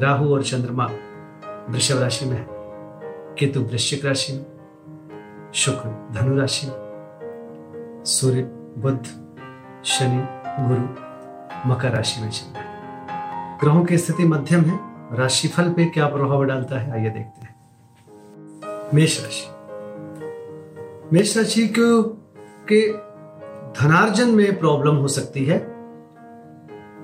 राहु और चंद्रमा वृषभ राशि में है। केतु वृश्चिक राशि में, शुक्र धनु राशि में, सूर्य बुद्ध शनि, गुरु मकर राशि में चल रहे हैं। ग्रहों की स्थिति मध्यम है। राशिफल पे क्या प्रभाव डालता है, आइए देखते हैं। मेष राशि। मेष राशि को के धनार्जन में प्रॉब्लम हो सकती है।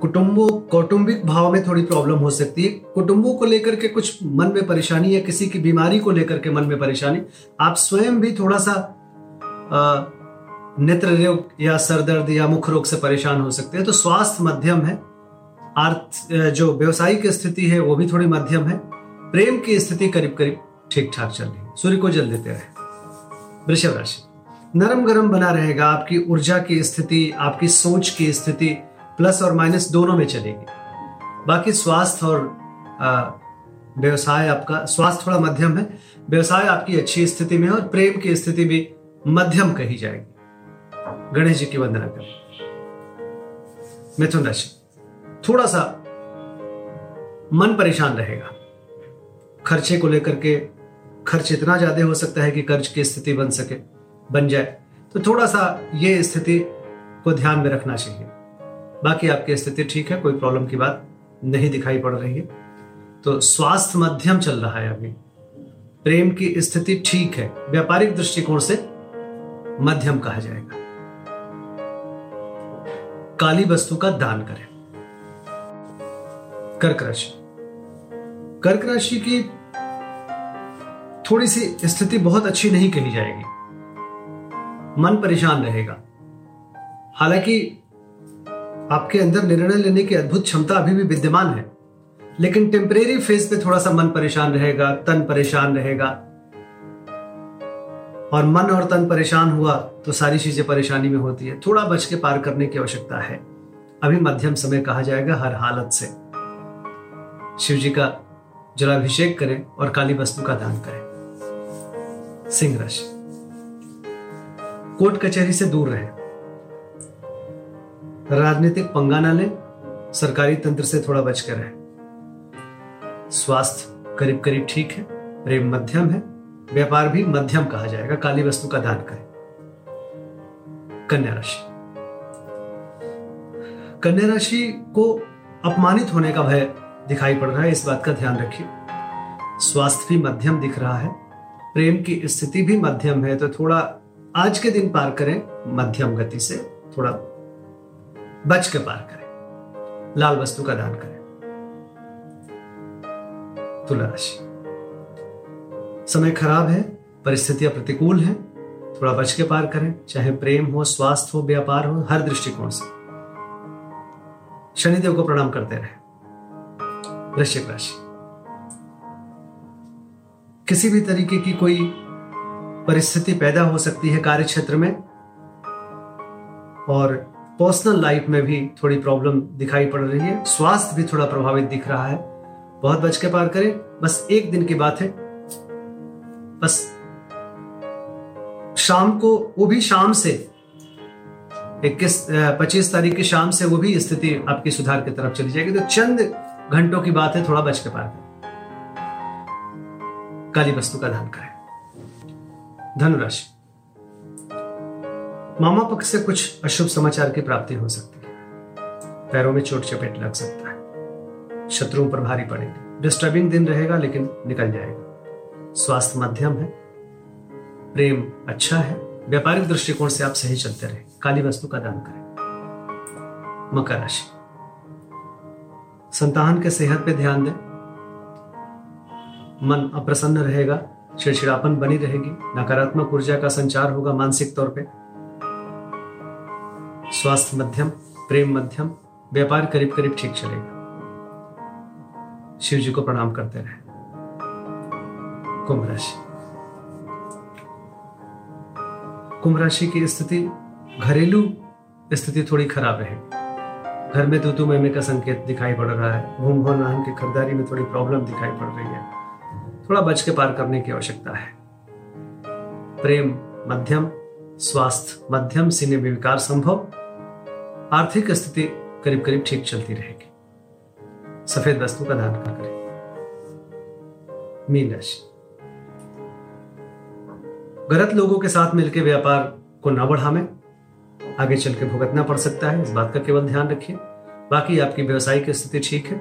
कुटुंबों, कौटुंबिक भाव में थोड़ी प्रॉब्लम हो सकती है। कुटुंबों को लेकर के कुछ मन में परेशानी या किसी की बीमारी को लेकर के मन में परेशानी, आप स्वयं भी थोड़ा सा नेत्र रोग या सर दर्द या मुख रोग से परेशान हो सकते हैं। तो स्वास्थ्य मध्यम है। अर्थ जो व्यवसायिक स्थिति है, वो भी थोड़ी मध्यम है। प्रेम की स्थिति करीब करीब ठीक ठाक चल रही है। सूर्य को जल देते रहे। वृषभ राशि। नरम गरम बना रहेगा। आपकी ऊर्जा की स्थिति, आपकी सोच की स्थिति प्लस और माइनस दोनों में चलेगी। बाकी स्वास्थ्य और व्यवसाय आपका, स्वास्थ्य थोड़ा मध्यम है। व्यवसाय आपकी अच्छी स्थिति में है और प्रेम की स्थिति भी मध्यम कही जाएगी। गणेश जी की वंदना करें। मिथुन राशि, थोड़ा सा मन परेशान रहेगा। खर्चे को लेकर के खर्च इतना ज़्यादा हो सकता है कि कर्ज की स्थिति बन सके, बन जाए। तो थोड़ा सा ये स्थिति को ध्यान में रखना चाहिए। बाकी आपकी स्थिति ठीक है, कोई प्रॉब्लम की बात नहीं दिखाई पड़ रही है। तो स्वास्थ्य मध्यम चल रहा है अभी। प्रेम की स्थिति ठीक है, व्यापारिक दृष्टिकोण से मध्यम कहा जाएगा। काली वस्तु का दान करें। कर्क राशि। कर्क राशि की थोड़ी सी स्थिति बहुत अच्छी नहीं कही जाएगी। मन परेशान रहेगा। हालाँकि आपके अंदर निर्णय लेने की अद्भुत क्षमता अभी भी विद्यमान है। लेकिन टेम्परेरी फ़ेज़ पे थोड़ा सा मन परेशान रहेगा, तन परेशान रहेगा। और मन और तन परेशान हुआ तो सारी चीज़ें परेशानी में होती है। थोड़ा बच के पार करने की आवश्यकता है। अभी मध्यम समय कहा जाएगा हर हालत से। शिव जी का जलाभिषेक करें और काली वस्तु का दान करें। सिंह राशि। कोर्ट कचहरी से दूर रहें। राजनीतिक पंगा ना लें, सरकारी तंत्र से थोड़ा बचकर रहें। स्वास्थ्य करीब करीब ठीक है, प्रेम मध्यम है, व्यापार भी मध्यम कहा जाएगा, काली वस्तु का दान करें। कन्या राशि। कन्या राशि को अपमानित होने का भय दिखाई पड़ रहा है, इस बात का ध्यान रखिए। स्वास्थ्य भी मध्यम दिख रहा है, प्रेम की स्थिति भी मध्यम है तो थोड़ा आज के दिन पार करें, मध्यम गति से, थोड़ा बच के पार करें। लाल वस्तु का दान करें। तुला राशि समय खराब है, परिस्थितियाँ प्रतिकूल हैं, थोड़ा बच के पार करें। चाहे प्रेम हो, स्वास्थ्य हो, व्यापार हो, हर दृष्टिकोण से। शनिदेव को प्रणाम करते रहे। वृश्चिक राशि। किसी भी तरीके की कोई परिस्थिति पैदा हो सकती है कार्य क्षेत्र में, और पर्सनल लाइफ में भी थोड़ी प्रॉब्लम दिखाई पड़ रही है। स्वास्थ्य भी थोड़ा प्रभावित दिख रहा है। बहुत बच के पार करें। बस एक दिन की बात है। बस शाम को, वो भी शाम से। इक्कीस पच्चीस तारीख की शाम से वो भी स्थिति आपकी सुधार की तरफ़ चली जाएगी। तो चंद घंटों की बात है, थोड़ा बच के पार करें। काली वस्तु का दान करें। धनुराशि। मामा पक्ष से कुछ अशुभ समाचार की प्राप्ति हो सकती है। पैरों में चोट चपेट लग सकता है। शत्रुओं पर भारी पड़ेगी। डिस्टर्बिंग दिन रहेगा, लेकिन निकल जाएगा। स्वास्थ्य मध्यम है। प्रेम अच्छा है। व्यापारिक दृष्टिकोण से आप सही चलते रहे। काली वस्तु का दान करें। मकर राशि। संतान के सेहत पे ध्यान दें। मन अप्रसन्न रहेगा। चिड़चिड़ापन बनी रहेगी। नकारात्मक ऊर्जा का संचार होगा मानसिक तौर पे। स्वास्थ्य मध्यम, प्रेम मध्यम, व्यापार करीब करीब ठीक चलेगा। शिव जी को प्रणाम करते रहे। कुंभ राशि। कुंभ राशि की स्थिति, घरेलू स्थिति थोड़ी खराब है। घर में दूतू मेमे का संकेत दिखाई पड़ रहा है। घूम घूम वाहन की खरीदारी में थोड़ी प्रॉब्लम दिखाई पड़ रही है। थोड़ा बच के पार करने की आवश्यकता है। प्रेम मध्यम, स्वास्थ्य मध्यम, सीने में विकार संभव आर्थिक स्थिति करीब करीब ठीक चलती रहेगी। सफ़ेद वस्तु का दान का करें? मीन राशि। गलत लोगों के साथ मिलकर व्यापार को न बढ़ावे। आगे चल के भुगतना पड़ सकता है, इस बात का केवल ध्यान रखिए। बाकी आपकी व्यवसायिक स्थिति ठीक है,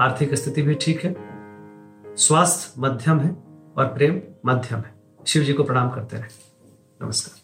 आर्थिक स्थिति भी ठीक है। स्वास्थ्य मध्यम है और प्रेम मध्यम है। शिव जी को प्रणाम करते रहे। नमस्कार।